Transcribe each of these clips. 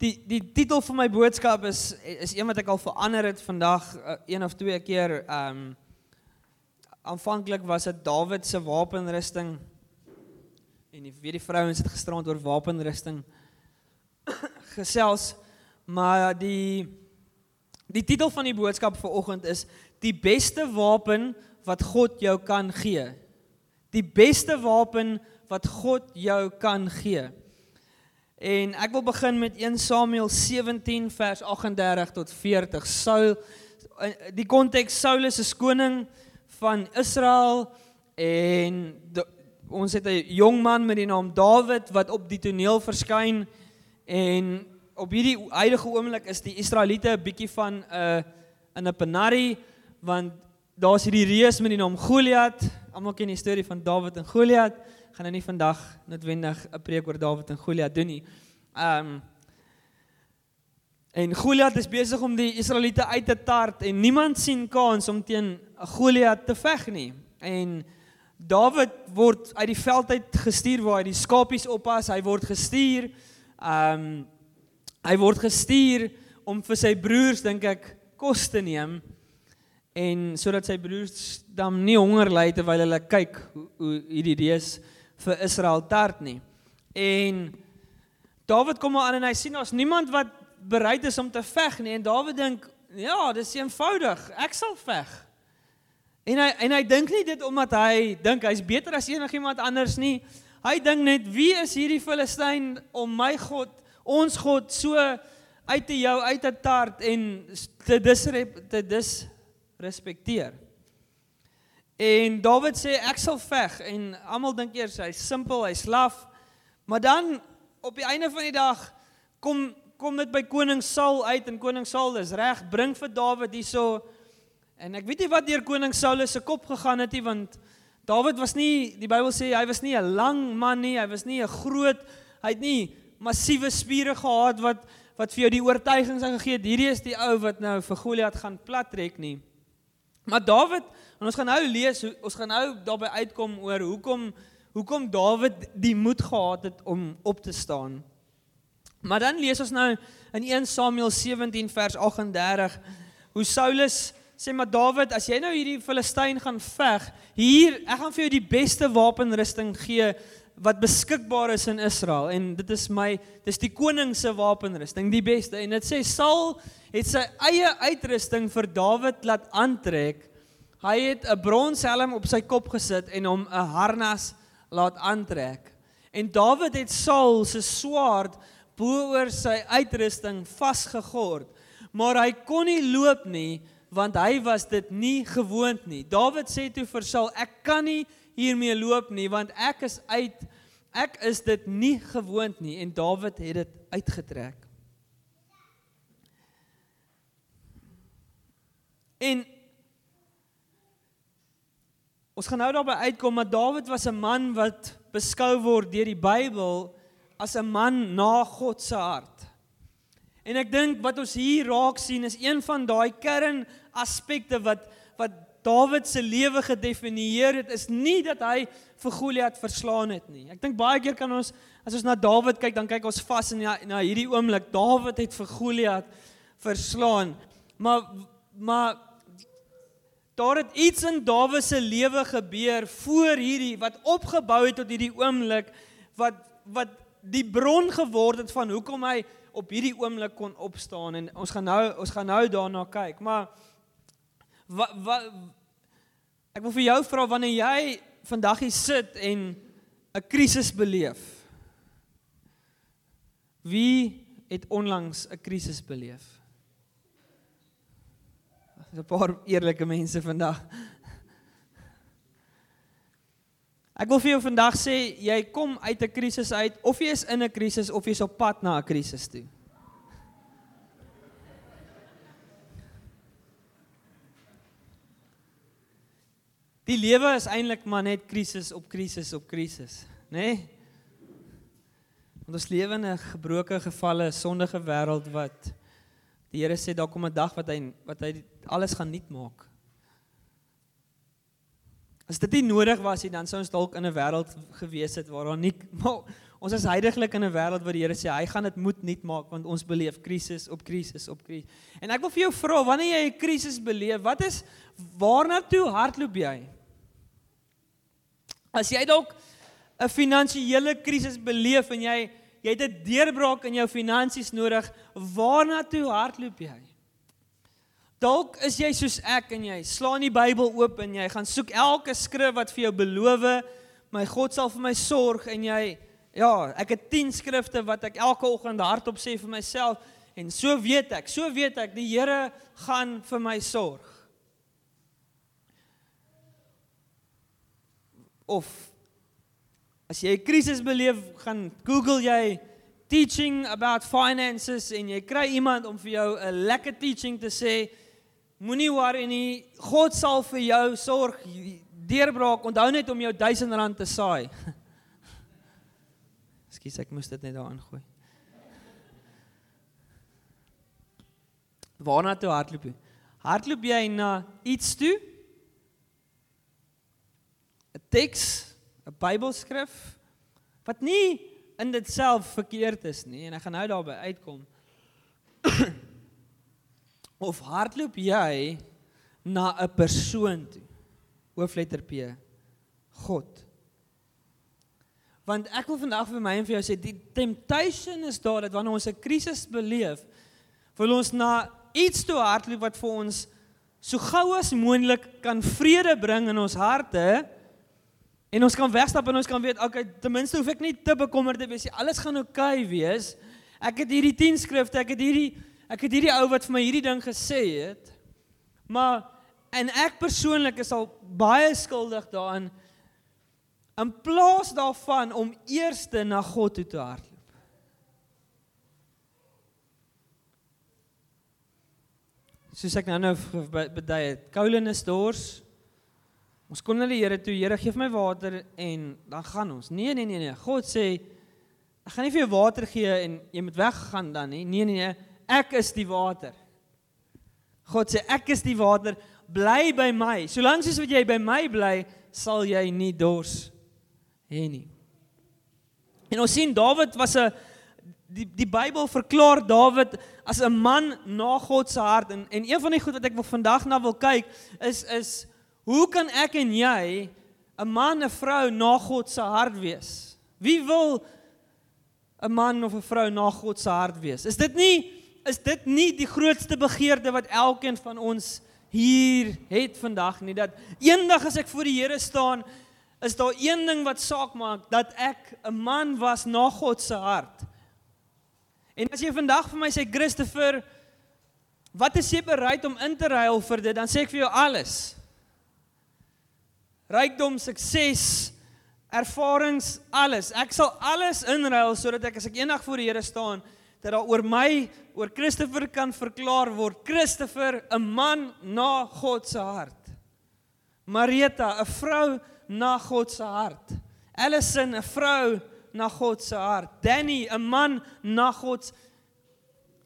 Die die titel van my boodskap is is een wat ek al verander het vandag uh, een of twee keer. Ehm um, aanvanklik was dit Dawid se wapenrusting en die weet die vrouens het gisterand oor wapenrusting gesels, maar die die titel van die boodskap vir oggend is die beste wapen wat God jou kan gee. Die beste wapen wat God jou kan gee. En ek wil begin met 1 Samuel 17 vers 38 tot 40. Saul eh, die konteks Saulus is koning van Israel en de, ons het 'n jong man met die naam Dawid wat op die toneel verskyn en op hierdie huidige oomblik is die Israeliete 'n bietjie van 'n uh, in 'n penarie want daar's hierdie reus met die naam Goliat. Almal ken die storie van Dawid en Goliat gaan nou nie vandag noodwendig 'n preek oor Dawid en Goliat doen nie. Ehm um, En Goliat is besig om die Israeliete uit te tart en niemand sien kans om teen Goliat te veg nie. En Dawid word uit die veld uit gestuur waar hy die skapies oppas. Hy word gestuur. Ehm um, hy word gestuur om vir sy broers dink ek kos te neem en sodat sy broers dan nie honger ly terwyl hulle kyk hoe, hierdie reus vir Israel tart nie. En Dawid kom aan en hy sien daar's niemand wat bereid is om te veg nie en Dawid dink, ja, dis eenvoudig. Ek sal veg. En hy en hy dink nie dit omdat hy dink hy's beter as enigiemand anders nie. Hy dink net wie is hierdie Filistyn om my God, ons God so uit te jou uit te tart en te dis te dis respekteer. En Dawid sê ek sal veg en almal dink eers hy's simpel, hy's laf. Maar dan op die einde van die dag kom kom dit by koning Saul uit en koning Saul is reg, bring vir Dawid hierso. En ek weet nie wat deur koning Saul se kop gegaan het nie want Dawid was nie die Bybel sê hy was nie 'n lang man nie, hy was nie 'n groot, hy het nie massiewe spiere gehad wat wat vir jou die oortuigings gegee het hierdie is die ou wat nou vir Goliat gaan plattrek nie. Maar Dawid En ons gaan nou lees, ons gaan nou daarby uitkom oor hoekom hoekom Dawid die moed gehad het om op te staan. Maar dan lees ons nou in 1 Samuel 17 vers 38 hoe Saulus sê maar Dawid, as jy nou hierdie Filistyn gaan veg, hier, ek gaan vir jou die beste wapenrusting gee wat beskikbaar is in Israel en dit is my dis die koning se wapenrusting, die beste. En dit sê Saul het sy eie uitrusting vir Dawid laat aantrek Hy het 'n bronshelm op sy kop gesit en hom 'n harnas laat aantrek. En Dawid het Saul se swaard bo-oor sy uitrusting vasgegord, maar hy kon nie loop nie want hy was dit nie gewoond nie. Dawid sê toe vir Saul: "Ek kan nie hiermee loop nie want ek is uit ek is dit nie gewoond nie." En Dawid het dit uitgetrek. En Ons gaan nou daarby uitkom dat Dawid was 'n man wat beskou word deur die Bybel as 'n man na God se hart. En ek dink wat ons hier raak sien is een van daai kern aspekte wat wat Dawid se lewe gedefinieer het is nie dat hy vir Goliat verslaan het nie. Ek dink baie keer kan ons as ons na Dawid kyk dan kyk ons vas in na, na hierdie oomblik Dawid het vir Goliat verslaan. Maar maar daar het iets in Dawid se lewe gebeur voor hierdie wat opgebou het tot hierdie oomblik wat wat die bron geword het van hoekom hy op hierdie oomblik kon opstaan. En ons gaan nou ons gaan nou daarna kyk maar wat wat ek wil vir jou vra wanneer jy vandag hier sit en 'n krisis beleef wie het onlangs 'n krisis beleef 'n paar eerlike mense vandag. Ek wil vir jou vandag sê jy kom uit 'n krisis uit of jy is in 'n krisis of jy's op pad na 'n krisis toe. Die lewe is eintlik maar net krisis op krisis op krisis, nê? Nee? Want ons lewe in 'n gebroke, gefalle, sondige wêreld wat Die Here sê daar kom 'n dag wat hy wat hy alles gaan nuut maak. As dit nie nodig was nie, dan sou ons dalk in 'n wêreld gewees het waar daar nie maar Ons is heidaglik in 'n wêreld waar die Here sê hy gaan dit moet nuut maak want ons beleef krisis op krisis op krisis. En ek wil vir jou vra, wanneer jy 'n krisis beleef, wat is waarna toe hardloop jy? As jy dalk 'n finansiële krisis beleef en jy jy het 'n deurbraak in jou finansies nodig, waarna toe hardloop jy? Dalk is jy soos ek en jy slaan die Bybel oop en jy gaan soek elke skrif wat vir jou beloof, my God sal vir my sorg en jy Ja, ek het 10 skrifte wat ek elke oggend hardop sê vir myself en so weet ek, so weet ek die Here gaan vir my sorg. Of as jy 'n krisis beleef, gaan Google jy teaching about finances en jy kry iemand om vir jou 'n lekker teaching te sê. Moenie worry nie, God sal vir jou sorg. Deurbraak, onthou net om jou 1000 rand te saai. Ekskuus, ek moes dit net daar ingooi. Waarna toe hardloop jy? Hardloop jy na iets toe? 'n Teks, 'n Bybelskrif wat nie in dit self verkeerd is nie en ek gaan nou daarby uitkom. of hardloop jy na 'n persoon toe? Hoofletter P. God want ek wil vandag vir my en vir jou sê die temptation is daar dat wanneer ons 'n krisis beleef wil ons na iets toe hardloop wat vir ons so gou as moontlik kan vrede bring in ons harte en ons kan wegstap en ons kan weet okay ten minste hoef ek nie te bekommerd te wees nie. Alles gaan oukei okay wees. Ek het hierdie 10 skrifte ek het hierdie ek het hierdie ou wat vir my hierdie ding gesê het. Maar en ek persoonlik is al baie skuldig daaraan. In plaas daarvan om eers na God toe te hardloop. Soos ek nou nou bedui het, Colin is dors. Ons kom na die Here toe, Here gee my water en dan gaan ons. Nee nee nee nee, God sê ek gaan nie vir jou water gee en jy moet weggaan dan nie. Nee nee nee, ek is die water. God sê ek is die water, bly by my. Solank soos wat jy by my bly, sal jy nie dors hê nie. En ons sien Dawid was 'n die die Bybel verklaar Dawid as 'n man na God se hart en en een van die goed wat ek wil vandag na wil kyk is is hoe kan ek en jy 'n man en 'n vrou na God se hart wees? Wie wil 'n man of 'n vrou na God se hart wees? Is dit nie is dit nie die grootste begeerte wat elkeen van ons hier het vandag nie dat eendag as ek voor die Here staan is daar een ding wat saak maak dat ek 'n man was na God se hart. En as jy vandag vir my sê Christopher, wat is jy bereid om in te ruil vir dit? Dan sê ek vir jou alles. Rykdom, sukses, ervarings, alles. Ek sal alles inruil sodat ek as ek eendag voor die Here staan, dat daar oor my, oor Christopher kan verklaar word, Christopher, 'n man na God se hart. Marita, 'n vrou na God se hart. Allison, 'n vrou na God se hart. Danny, 'n man na God se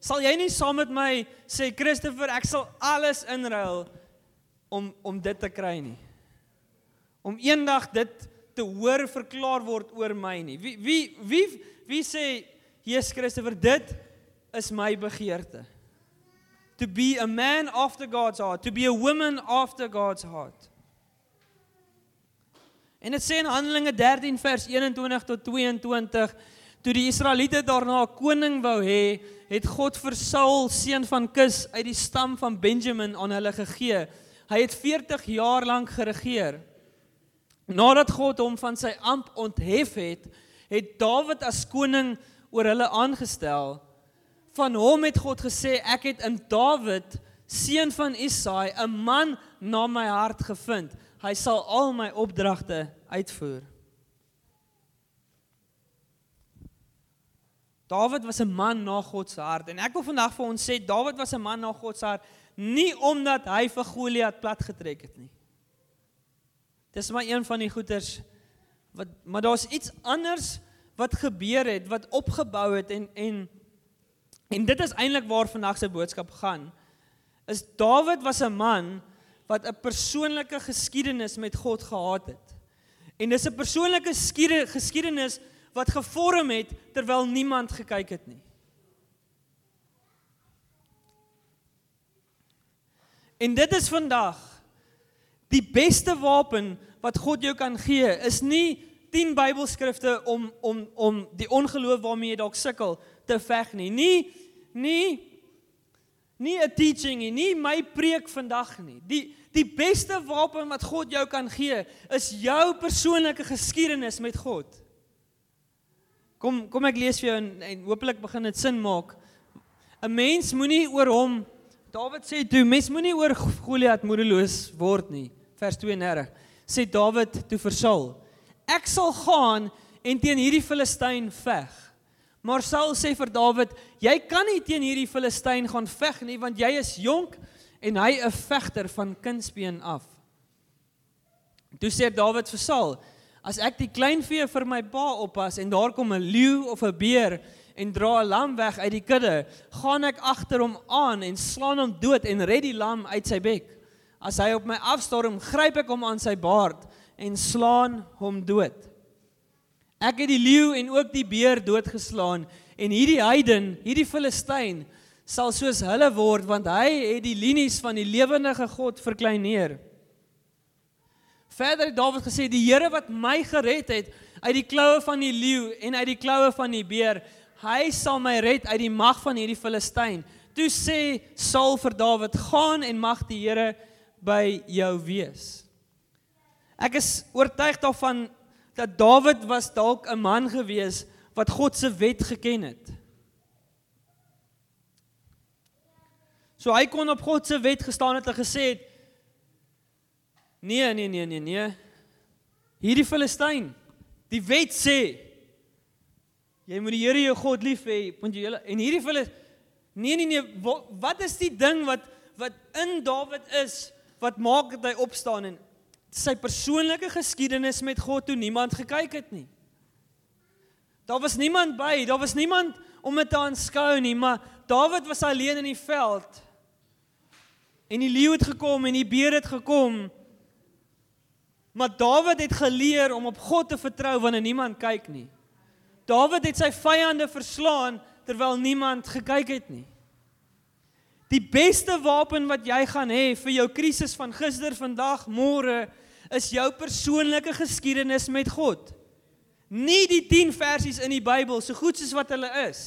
Sal jy nie saam met my sê Christopher, ek sal alles inruil om om dit te kry nie. Om eendag dit te hoor verklaar word oor my nie. Wie wie wie wie sê Jesus Christopher, dit is my begeerte. To be a man after God's heart, to be a woman after God's heart. En dit sê in Handelinge 13 vers 21 tot 22, toe die Israeliete daarna 'n koning wou hê, het God vir Saul seun van Kis uit die stam van Benjamin aan hulle gegee. Hy het 40 jaar lank geregeer. Nadat God hom van sy amp onthef het, het Dawid as koning oor hulle aangestel. Van hom het God gesê ek het in Dawid seun van Isaai 'n man na my hart gevind hy sal al my opdragte uitvoer. Dawid was 'n man na God se hart en ek wil vandag vir ons sê Dawid was 'n man na God se hart nie omdat hy vir Goliat platgetrek het nie. Dis maar een van die goeters wat maar daar's iets anders wat gebeur het wat opgebou het en en en dit is eintlik waar vandag se boodskap gaan. Is Dawid was 'n man wat 'n persoonlike geskiedenis met God gehad het. En dis 'n persoonlike geskiedenis wat gevorm het terwyl niemand gekyk het nie. En dit is vandag die beste wapen wat God jou kan gee is nie 10 Bybelskrifte om om om die ongeloof waarmee jy dalk sukkel te veg nie. Nie nie nie 'n teaching nie, nie my preek vandag nie. Die die beste wapen wat God jou kan gee is jou persoonlike geskiedenis met God. Kom kom ek lees vir jou en, en hopelik begin dit sin maak. 'n Mens moenie oor hom Dawid sê toe mens moenie oor Goliat moedeloos word nie. Vers 32 sê Dawid toe vir Saul: Ek sal gaan en teen hierdie Filistyn veg. Maar Saul sê vir Dawid: Jy kan nie teen hierdie Filistyn gaan veg nie want jy is jonk en hy 'n vegter van kindsbeen af. Toe sê Dawid vir Saul: As ek die kleinvee vir my pa oppas en daar kom 'n leeu of 'n beer en dra 'n lam weg uit die kudde, gaan ek agter hom aan en slaan hom dood en red die lam uit sy bek. As hy op my afstorm, gryp ek hom aan sy baard en slaan hom dood. Ek het die leeu en ook die beer doodgeslaan en hierdie heiden, hierdie Filistyn sal soos hulle word want hy het die linies van die lewendige God verkleineer. Verder het Dawid gesê die Here wat my gered het uit die kloue van die leeu en uit die kloue van die beer, hy sal my red uit die mag van hierdie Filistyn. Toe sê Saul vir Dawid: "Gaan en mag die Here by jou wees." Ek is oortuig daarvan dat Dawid was dalk 'n man gewees wat God se wet geken het. So hy kon op God se wet gestaan het en gesê het: "Nee, nee, nee, nee, nee. Hierdie Filistyn, die wet sê Jy moet die Here jou God lief hê, want jy hele en hierdie hulle nee nee nee, wat, wat is die ding wat wat in Dawid is wat maak dat hy opstaan en sy persoonlike geskiedenis met God toe niemand gekyk het nie. Daar was niemand by, daar was niemand om dit te aanskou nie, maar Dawid was alleen in die veld. En die leeu het gekom en die beer het gekom. Maar Dawid het geleer om op God te vertrou wanneer niemand kyk nie. Dawid het sy vyande verslaan terwyl niemand gekyk het nie. Die beste wapen wat jy gaan hê vir jou krisis van gister, vandag, môre is jou persoonlike geskiedenis met God. Nie die 10 versies in die Bybel so goed soos wat hulle is.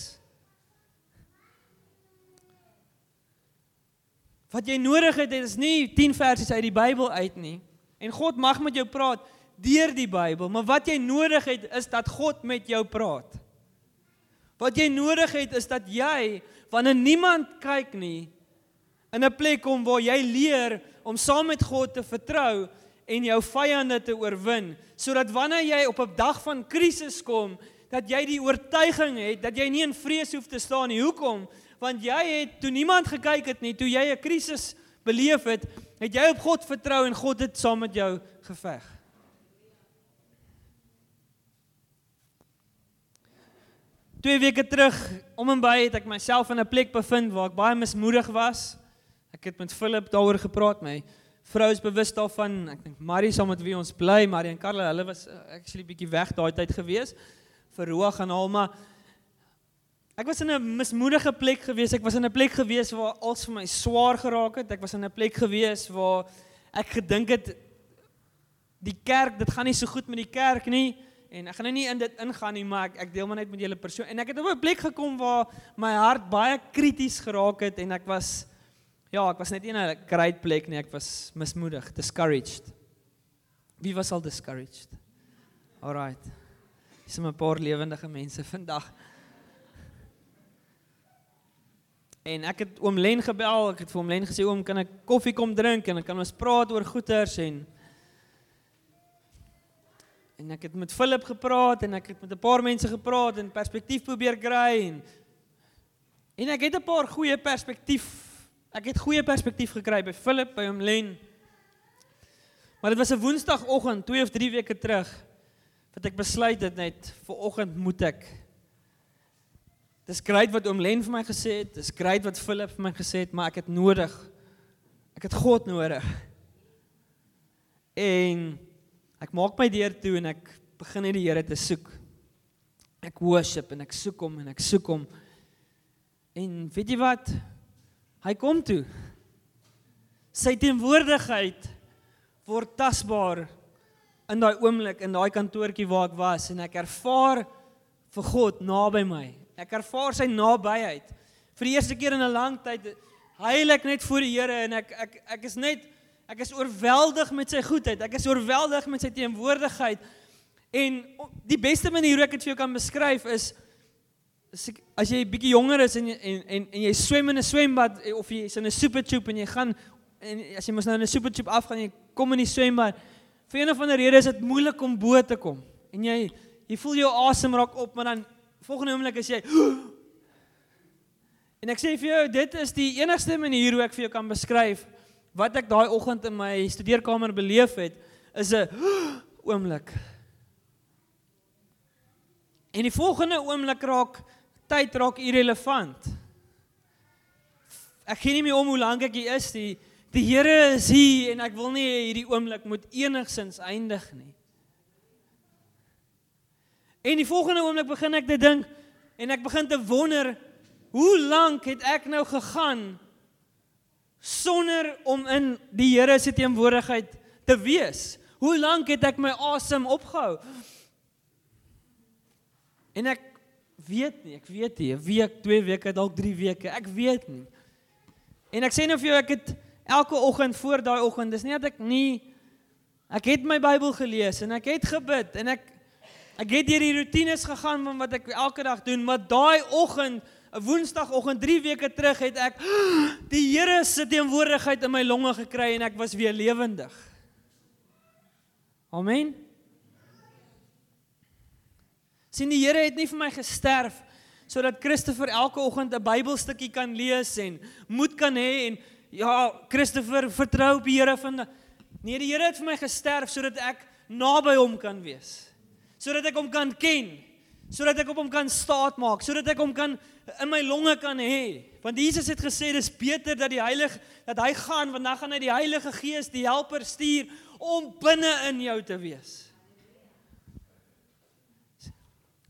Wat jy nodig het is nie 10 versies uit die Bybel uit nie. En God mag met jou praat deur die Bybel, maar wat jy nodig het is dat God met jou praat. Wat jy nodig het is dat jy wanneer niemand kyk nie in 'n plek kom waar jy leer om saam met God te vertrou en jou vyande te oorwin, sodat wanneer jy op 'n dag van krisis kom, dat jy die oortuiging het dat jy nie in vrees hoef te staan nie. Hoekom? Want jy het toe niemand gekyk het nie, toe jy 'n krisis beleef het, het jy op God vertrou en God het saam met jou geveg. Twee weke terug om en by het ek myself in 'n plek bevind waar ek baie mismoedig was. Ek het met Philip daaroor gepraat, my vrou is bewus daarvan. Ek dink Marie saam met wie ons bly, Marie en Karla, hulle was eh, actually bietjie weg daai tyd gewees vir Roag en Alma. Ek was in 'n mismoedige plek gewees. Ek was in 'n plek gewees waar alles vir my swaar geraak het. Ek was in 'n plek gewees waar ek gedink het die kerk, dit gaan nie so goed met die kerk nie. En ek gaan nou nie in dit ingaan nie, maar ek ek deel maar net met julle persoon. En ek het op 'n plek gekom waar my hart baie krities geraak het en ek was ja, ek was net nie in 'n great plek nie. Ek was mismoedig, discouraged. Wie was al discouraged? Alright. Dis 'n paar lewendige mense vandag. En ek het oom Len gebel, ek het vir oom Len gesê oom, kan ek koffie kom drink en dan kan ons praat oor goeters en En ek het met Philip gepraat en ek het met 'n paar mense gepraat en perspektief probeer kry en en ek het 'n paar goeie perspektief. Ek het goeie perspektief gekry by Philip by hom Len. Maar dit was 'n woensdagoggend 2 of 3 weke terug wat ek besluit het net vir oggend moet ek Dis great wat oom Len vir my gesê het, dis great wat Philip vir my gesê het, maar ek het nodig. Ek het God nodig. En Ek maak my deur toe en ek begin net die Here te soek. Ek worship en ek soek hom en ek soek hom. En weet jy wat? Hy kom toe. Sy teenwoordigheid word tasbaar in daai oomblik in daai kantoortjie waar ek was en ek ervaar vir God naby my. Ek ervaar sy nabyheid. Vir die eerste keer in 'n lang tyd heilig net voor die Here en ek ek ek is net ek is oorweldig met sy goedheid. Ek is oorweldig met sy teenwoordigheid. En die beste manier hoe ek dit vir jou kan beskryf is as jy bietjie jonger is en en en, en jy swem in 'n swembad of jy is in 'n super tube en jy gaan en as jy mos nou in 'n super tube afgaan jy kom in die swembad vir een of ander rede is dit moeilik om bo te kom en jy jy voel jou asem raak op maar dan volgende oomblik as jy En ek sê vir jou, dit is die enigste manier hoe ek vir jou kan beskryf wat ek daai oggend in my studeerkamer beleef het, is 'n oomblik. En die volgende oomblik raak tyd raak irrelevant. Ek gee nie meer om hoe lank ek hier is nie. Die Here is hier en ek wil nie hierdie oomblik moet enigsins eindig nie. En die volgende oomblik begin ek te dink en ek begin te wonder Hoe lank het ek nou gegaan sonder om in die Here se teenwoordigheid te wees? Hoe lank het ek my asem opgehou? En ek weet nie, ek weet nie, 'n week, 2 weke, dalk 3 weke, ek weet nie. En ek sê nou vir jou ek het elke oggend voor daai oggend, dis nie dat ek nie ek het my Bybel gelees en ek het gebid en ek ek het deur die rotines gegaan van wat ek elke dag doen, maar daai oggend 'n Woensdagoggend 3 weke terug het ek die Here se teenwoordigheid in my longe gekry en ek was weer lewendig. Amen. Sien die Here het nie vir my gesterf sodat Christopher elke oggend 'n Bybelstukkie kan lees en moed kan hê en ja, Christopher vertrou op die Here van Nee, die Here het vir my gesterf sodat ek naby hom kan wees. Sodat ek hom kan ken sodat ek op hom kan staat maak, sodat ek hom kan in my longe kan hê. Want Jesus het gesê dis beter dat die Heilige dat hy gaan want dan gaan hy die Heilige Gees, die Helper stuur om binne in jou te wees.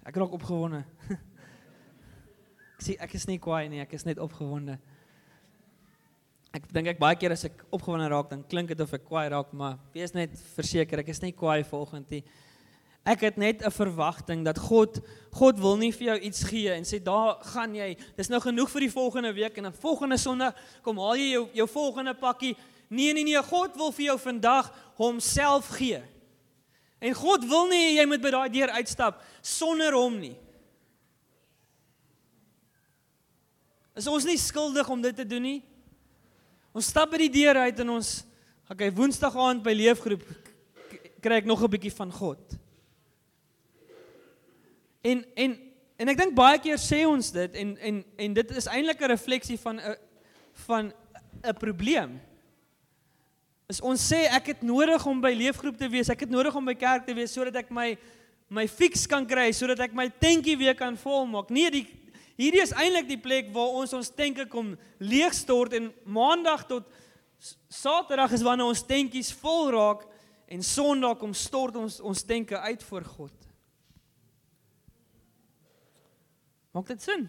Ek raak opgewonde. Ek sê ek is nie kwaai nie, ek is net opgewonde. Ek dink ek baie keer as ek opgewonde raak, dan klink dit of ek kwaai raak, maar wees net verseker ek is nie kwaai volgens nie. Ek het net 'n verwagting dat God God wil nie vir jou iets gee en sê daar gaan jy. Dis nou genoeg vir die volgende week en dan volgende Sondag kom haal jy jou jou volgende pakkie. Nee nee nee, God wil vir jou vandag homself gee. En God wil nie jy moet by daai deur uitstap sonder hom nie. Is ons nie skuldig om dit te doen nie? Ons stap by die deur uit en ons okay, Woensdag aand by leefgroep kry ek nog 'n bietjie van God. En en en ek dink baie keer sê ons dit en en en dit is eintlik 'n refleksie van 'n van 'n probleem. Is ons sê ek het nodig om by leefgroep te wees, ek het nodig om by kerk te wees sodat ek my my fix kan kry, sodat ek my tentjie weer kan volmaak. Nee, die hierdie is eintlik die plek waar ons ons tenke kom leegstort en maandag tot Saterdag is wanneer ons tentjies vol raak en Sondag kom stort ons ons tenke uit voor God. Maak dit sin?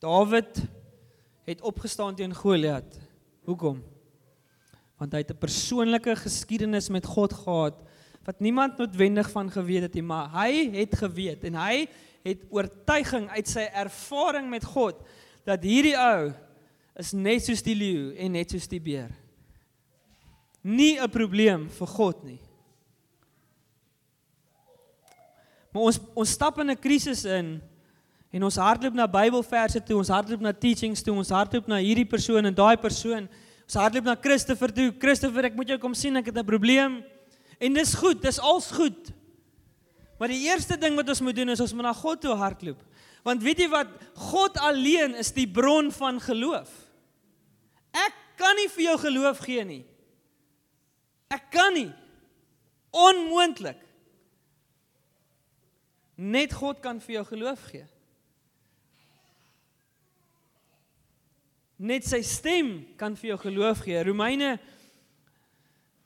Dawid het opgestaan teen Goliat. Hoekom? Want hy het 'n persoonlike geskiedenis met God gehad wat niemand noodwendig van geweet het nie, maar hy het geweet en hy het oortuiging uit sy ervaring met God dat hierdie ou is net soos die leeu en net soos die beer nie 'n probleem vir God nie. Maar ons ons stap in 'n krisis in en ons hardloop na Bybelverse toe, ons hardloop na teachings toe, ons hardloop na hierdie persoon en daai persoon. Ons hardloop na Christopher toe. Christopher, ek moet jou kom sien, ek het 'n probleem. En dis goed, dis als goed. Maar die eerste ding wat ons moet doen is ons moet na God toe hardloop. Want weet jy wat? God alleen is die bron van geloof. Ek kan nie vir jou geloof gee nie. Ek kan nie. Onmoontlik. Net God kan vir jou geloof gee. Net sy stem kan vir jou geloof gee. Romeine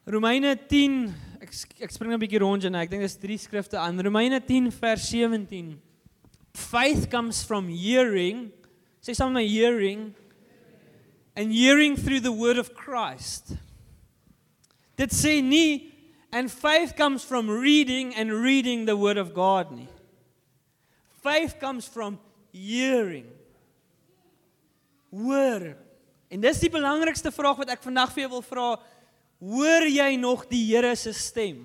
Romeine 10 ek ek spring 'n bietjie rond en ek dink dis drie skrifte aan Romeine 10 vers 17. Faith comes from hearing. Say something like hearing and hearing through the word of Christ. Dit sê nie and faith comes from reading and reading the word of God nie. Faith comes from hearing. Hoor. En dis die belangrikste vraag wat ek vandag vir jou wil vra. Hoor jy nog die Here se stem?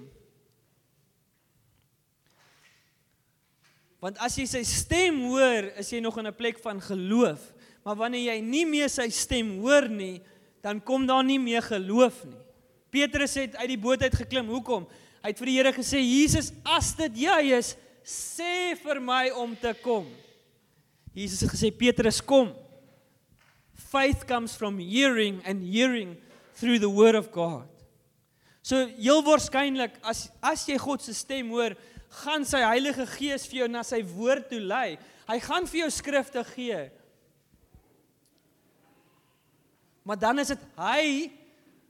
Want as jy sy stem hoor, is jy nog in 'n plek van geloof. Maar wanneer jy nie meer sy stem hoor nie, dan kom daar nie meer geloof nie. Petrus het uit die boot uit geklim. Hoekom? Hy het vir die Here gesê: "Jesus, as dit jy is, sê vir my om te kom." Jesus het gesê: "Petrus, kom." Faith comes from hearing and hearing through the word of God. So heel waarskynlik as as jy God se stem hoor, gaan sy Heilige Gees vir jou na sy woord toe lei. Hy gaan vir jou skrifte gee. Maar dan is dit hy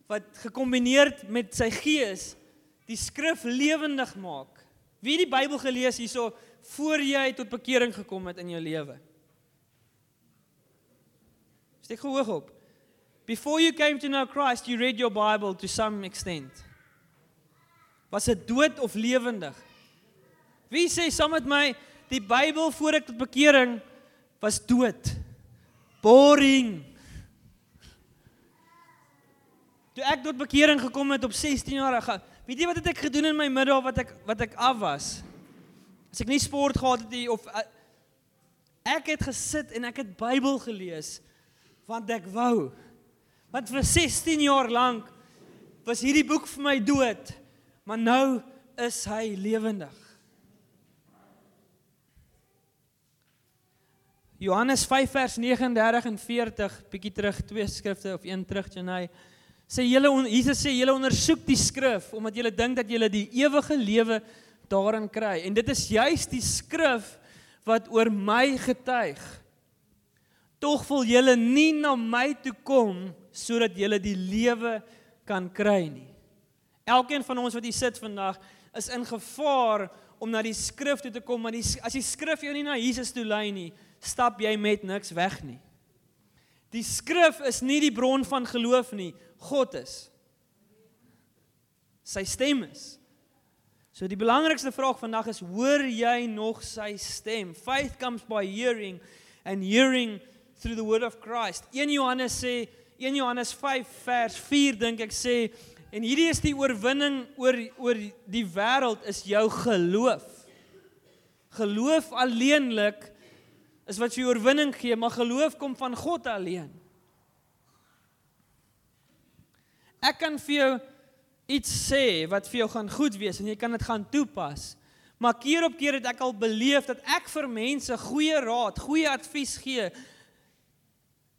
wat gekombineer met sy gees die skrif lewendig maak. Wie het die Bybel gelees hierso voor jy tot bekering gekom het in jou lewe? Steek gehoog op. Before you came to know Christ, you read your Bible to some extent. Was dit dood of lewendig? Wie sê saam met my die Bybel voor ek tot bekering was dood? Boring. Toe ek tot bekering gekom het op 16 jaar, weet jy wat het ek gedoen in my middag wat ek wat ek af was? As ek nie sport gehad het nie of eh, ek het gesit en ek het Bybel gelees want ek wou. Want vir 16 jaar lank was hierdie boek vir my dood, maar nou is hy lewendig. Johannes 5 vers 39 en 40 bietjie terug twee skrifte of een terug Janai sê julle Jesus sê julle ondersoek die skrif omdat julle dink dat julle die ewige lewe daarin kry en dit is juis die skrif wat oor my getuig tog wil julle nie na my toe kom sodat julle die lewe kan kry nie elkeen van ons wat hier sit vandag is in gevaar om na die skrif toe te kom maar die, as die skrif jou nie na Jesus toe lei nie stap jy met niks weg nie die skrif is nie die bron van geloof nie God is. Sy stem is. So die belangrikste vraag vandag is hoor jy nog sy stem? Faith comes by hearing and hearing through the word of Christ. 1 Johannes sê 1 Johannes 5 vers 4 dink ek sê en hierdie is die oorwinning oor oor die wêreld is jou geloof. Geloof alleenlik is wat vir jou oorwinning gee, maar geloof kom van God alleen. Ek kan vir jou iets sê wat vir jou gaan goed wees en jy kan dit gaan toepas. Maar keer op keer het ek al beleef dat ek vir mense goeie raad, goeie advies gee.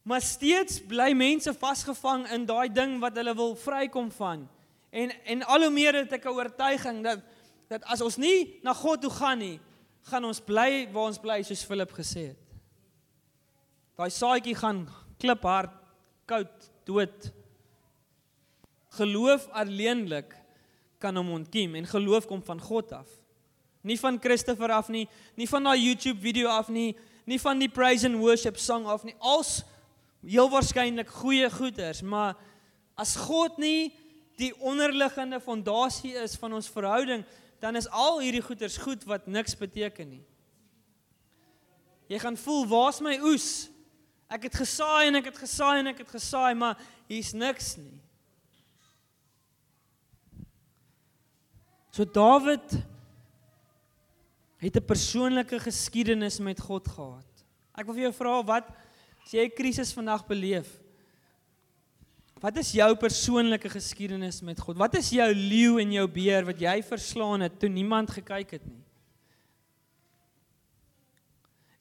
Maar steeds bly mense vasgevang in daai ding wat hulle wil vrykom van. En en al hoe meer het ek 'n oortuiging dat dat as ons nie na God toe gaan nie, gaan ons bly waar ons bly soos Philip gesê het. Daai saadjie gaan kliphard, koud, dood Geloof alleenlik kan hom ontkiem en geloof kom van God af. Nie van Christopher af nie, nie van daai YouTube video af nie, nie van die praise and worship song af nie. Als heel waarskynlik goeie goeders, maar as God nie die onderliggende fondasie is van ons verhouding, dan is al hierdie goeders goed wat niks beteken nie. Jy gaan voel, waar's my oes? Ek het gesaai en ek het gesaai en ek het gesaai, maar hier's niks nie. So Dawid het 'n persoonlike geskiedenis met God gehad. Ek wil vir jou vra wat as jy 'n krisis vandag beleef? Wat is jou persoonlike geskiedenis met God? Wat is jou leeu en jou beer wat jy verslaan het toe niemand gekyk het nie?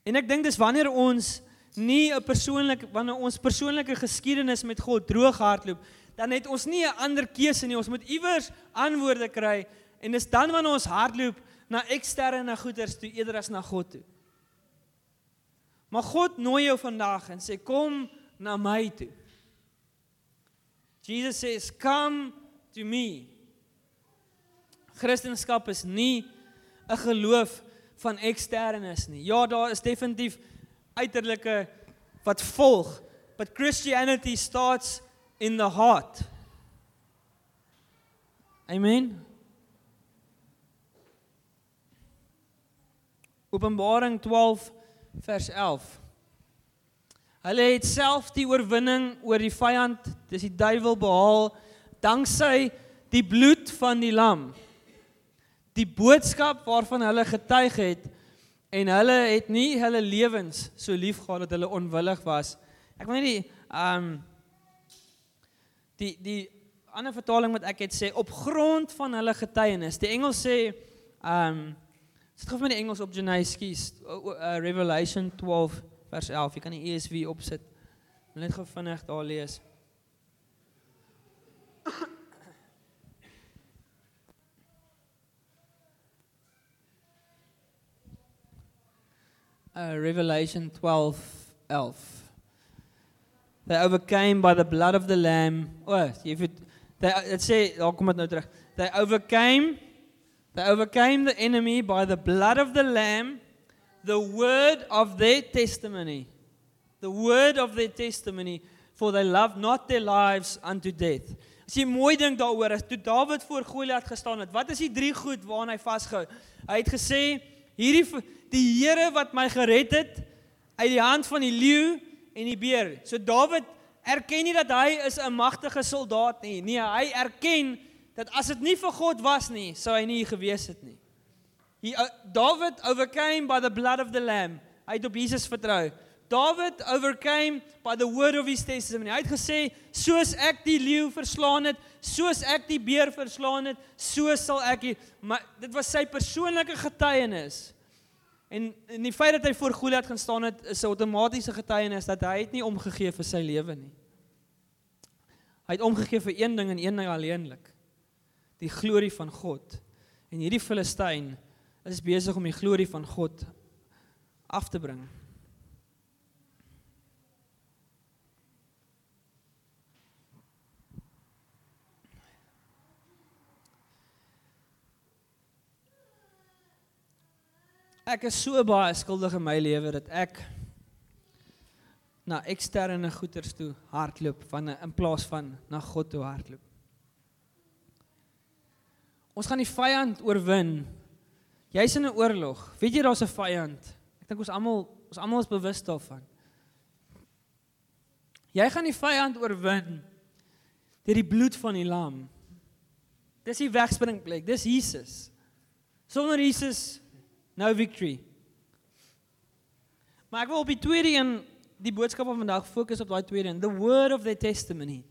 En ek dink dis wanneer ons nie 'n persoonlike wanneer ons persoonlike geskiedenis met God droog hardloop, dan het ons nie 'n ander keuse nie. Ons moet iewers antwoorde kry En dis dan wanneer ons hardloop na eksterne goeders toe eerder as na God toe. Maar God nooi jou vandag en sê kom na my toe. Jesus says, "Come to me." Christendom is nie 'n geloof van eksternes nie. Ja, daar is definitief uiterlike wat volg, but Christianity starts in the heart. Amen. Openbaring 12 vers 11. Hulle het self die oorwinning oor die vyand, dis die duiwel behaal danksy die bloed van die lam. Die boodskap waarvan hulle getuig het en hulle het nie hulle lewens so lief gehad dat hulle onwillig was. Ek weet nie ehm um, die die ander vertaling wat ek het sê op grond van hulle getuienis. Die Engels sê ehm um, Sit gou vir die Engels op Genesis, uh, Revelation 12 vers 11. Jy kan die ESV opsit. Net gou vinnig daar lees. Uh, Revelation 12 11. They overcame by the blood of the lamb. Oh, jy weet, dit sê, daar kom dit nou terug. They overcame They overcame the enemy by the blood of the Lamb, the word of their testimony. The word of their testimony, for they loved not their lives unto death. As jy mooi dink daaroor, as toe Dawid voor Goliat gestaan het, wat is die drie goed waaraan hy vasgehou? Hy het gesê, hierdie die Here wat my gered het uit die hand van die leeu en die beer. So Dawid erken nie dat hy is 'n magtige soldaat nie. Nee, hy erken dat as dit nie vir God was nie, sou hy nie gewees het nie. He uh, David overcame by the blood of the lamb. Hy het op Jesus vertrou. David overcame by the word of his testimony. Hy het gesê, soos ek die leeu verslaan het, soos ek die beer verslaan het, so sal ek die, maar dit was sy persoonlike getuienis. En en die feit dat hy voor Goliat gaan staan het, is 'n outomatiese getuienis dat hy het nie omgegee vir sy lewe nie. Hy het omgegee vir een ding en een ding alleenlik die glorie van God. En hierdie Filistyn is besig om die glorie van God af te bring. Ek is so baie skuldig in my lewe dat ek na eksterne goederes toe hardloop van in plaas van na God toe hardloop. Ons gaan die vyand oorwin. Jy's in 'n oorlog. Weet jy daar's 'n vyand? Ek dink ons almal ons almal is bewus daarvan. Jy gaan die vyand oorwin deur die bloed van die lam. Dis die wegspringplek. Dis Jesus. Sonder Jesus no victory. Maar ek wil op die tweede een die boodskap van vandag fokus op daai tweede een, the word of the testimony.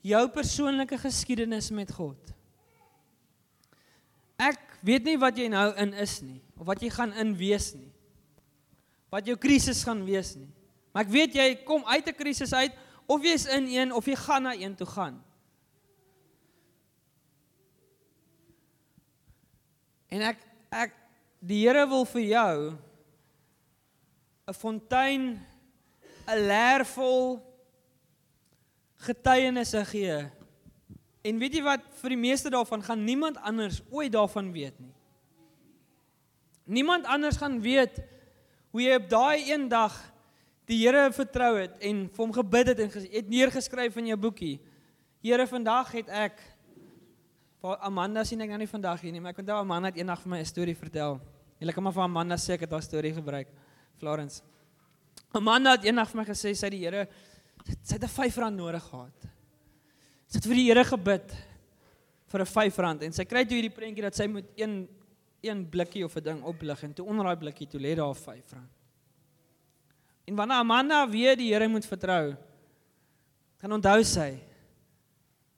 Jou persoonlike geskiedenis met God. Ek weet nie wat jy nou in is nie of wat jy gaan in wees nie. Wat jou krisis gaan wees nie. Maar ek weet jy kom uit 'n krisis uit of jy's in een of jy gaan na een toe gaan. En ek ek die Here wil vir jou 'n fontein 'n leer vol getuienisse gee En weet jy wat vir die meeste daarvan gaan niemand anders ooit daarvan weet nie. Niemand anders gaan weet hoe jy op daai een dag die Here vertrou het en vir hom gebid het en het neergeskryf in jou boekie. Here, vandag het ek Amanda sien ek nou nie vandag hier nie, maar ek onthou Amanda het eendag vir my 'n storie vertel. Jy kan maar vir Amanda sê ek het haar storie gebruik. Florence. Amanda het eendag vir my gesê sy die Here sy het 'n R5 nodig gehad. Sy het vir die Here gebid vir 'n R5 en sy kry toe hierdie prentjie dat sy moet een een blikkie of 'n ding oplig en toe onder daai blikkie toe lê daar R5. En wanneer Amanda weer die Here moet vertrou, gaan onthou sy.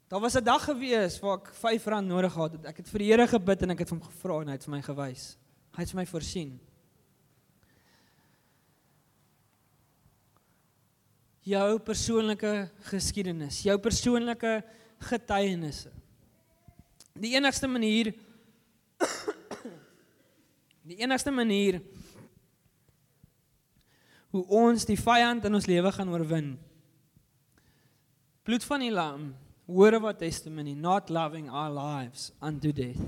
Daar was 'n dag gewees waar ek R5 nodig gehad het. Ek het vir die Here gebid en ek het hom gevra en hy het vir my gewys. Hy het vir my voorsien. Jou persoonlike geskiedenis, jou persoonlike getuienisse. Die enigste manier die enigste manier hoe ons die vyand in ons lewe gaan oorwin Bloed van die lam, word of our testimony, not loving our lives unto death.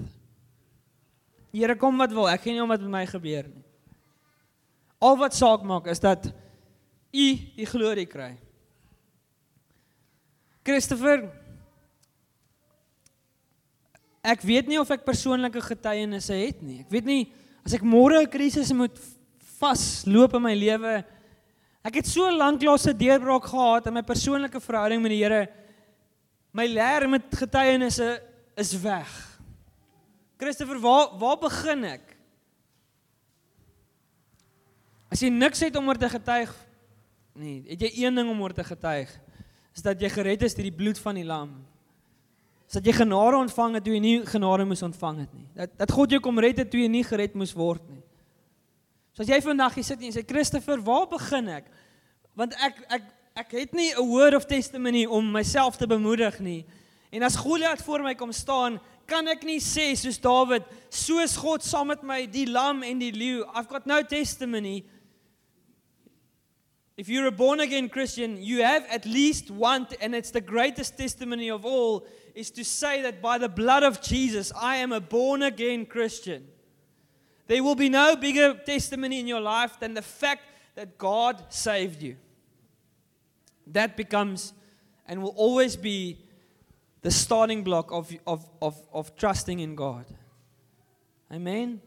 Here kom wat wil, ek gee nie om wat met my gebeur nie. Al wat saak maak is dat u die glorie kry. Christopher Ek weet nie of ek persoonlike getuienisse het nie. Ek weet nie as ek môre 'n krisis moet vasloop in my lewe. Ek het so lank lank 'n deurbraak gehad in my persoonlike verhouding met die Here. My leer met getuienisse is weg. Christopher, waar waar begin ek? As jy niks het om oor te getuig nee, het jy een ding om oor te getuig. Is dat jy gered is deur die bloed van die lam. Is dat jy genade ontvang het toe jy nie genade moes ontvang het nie. Dat dat God jou kom red het toe jy nie gered moes word nie. So as jy vandag hier sit en sê Christopher, waar begin ek? Want ek ek ek het nie 'n word of testimony om myself te bemoedig nie. En as Goliat voor my kom staan, kan ek nie sê soos Dawid, soos God saam met my die lam en die leeu. I've got no testimony. If you're a born again Christian, you have at least one and it's the greatest testimony of all is to say that by the blood of Jesus I am a born again Christian. There will be no bigger testimony in your life than the fact that God saved you. That becomes and will always be the starting block of, of, of, of trusting in God. Amen.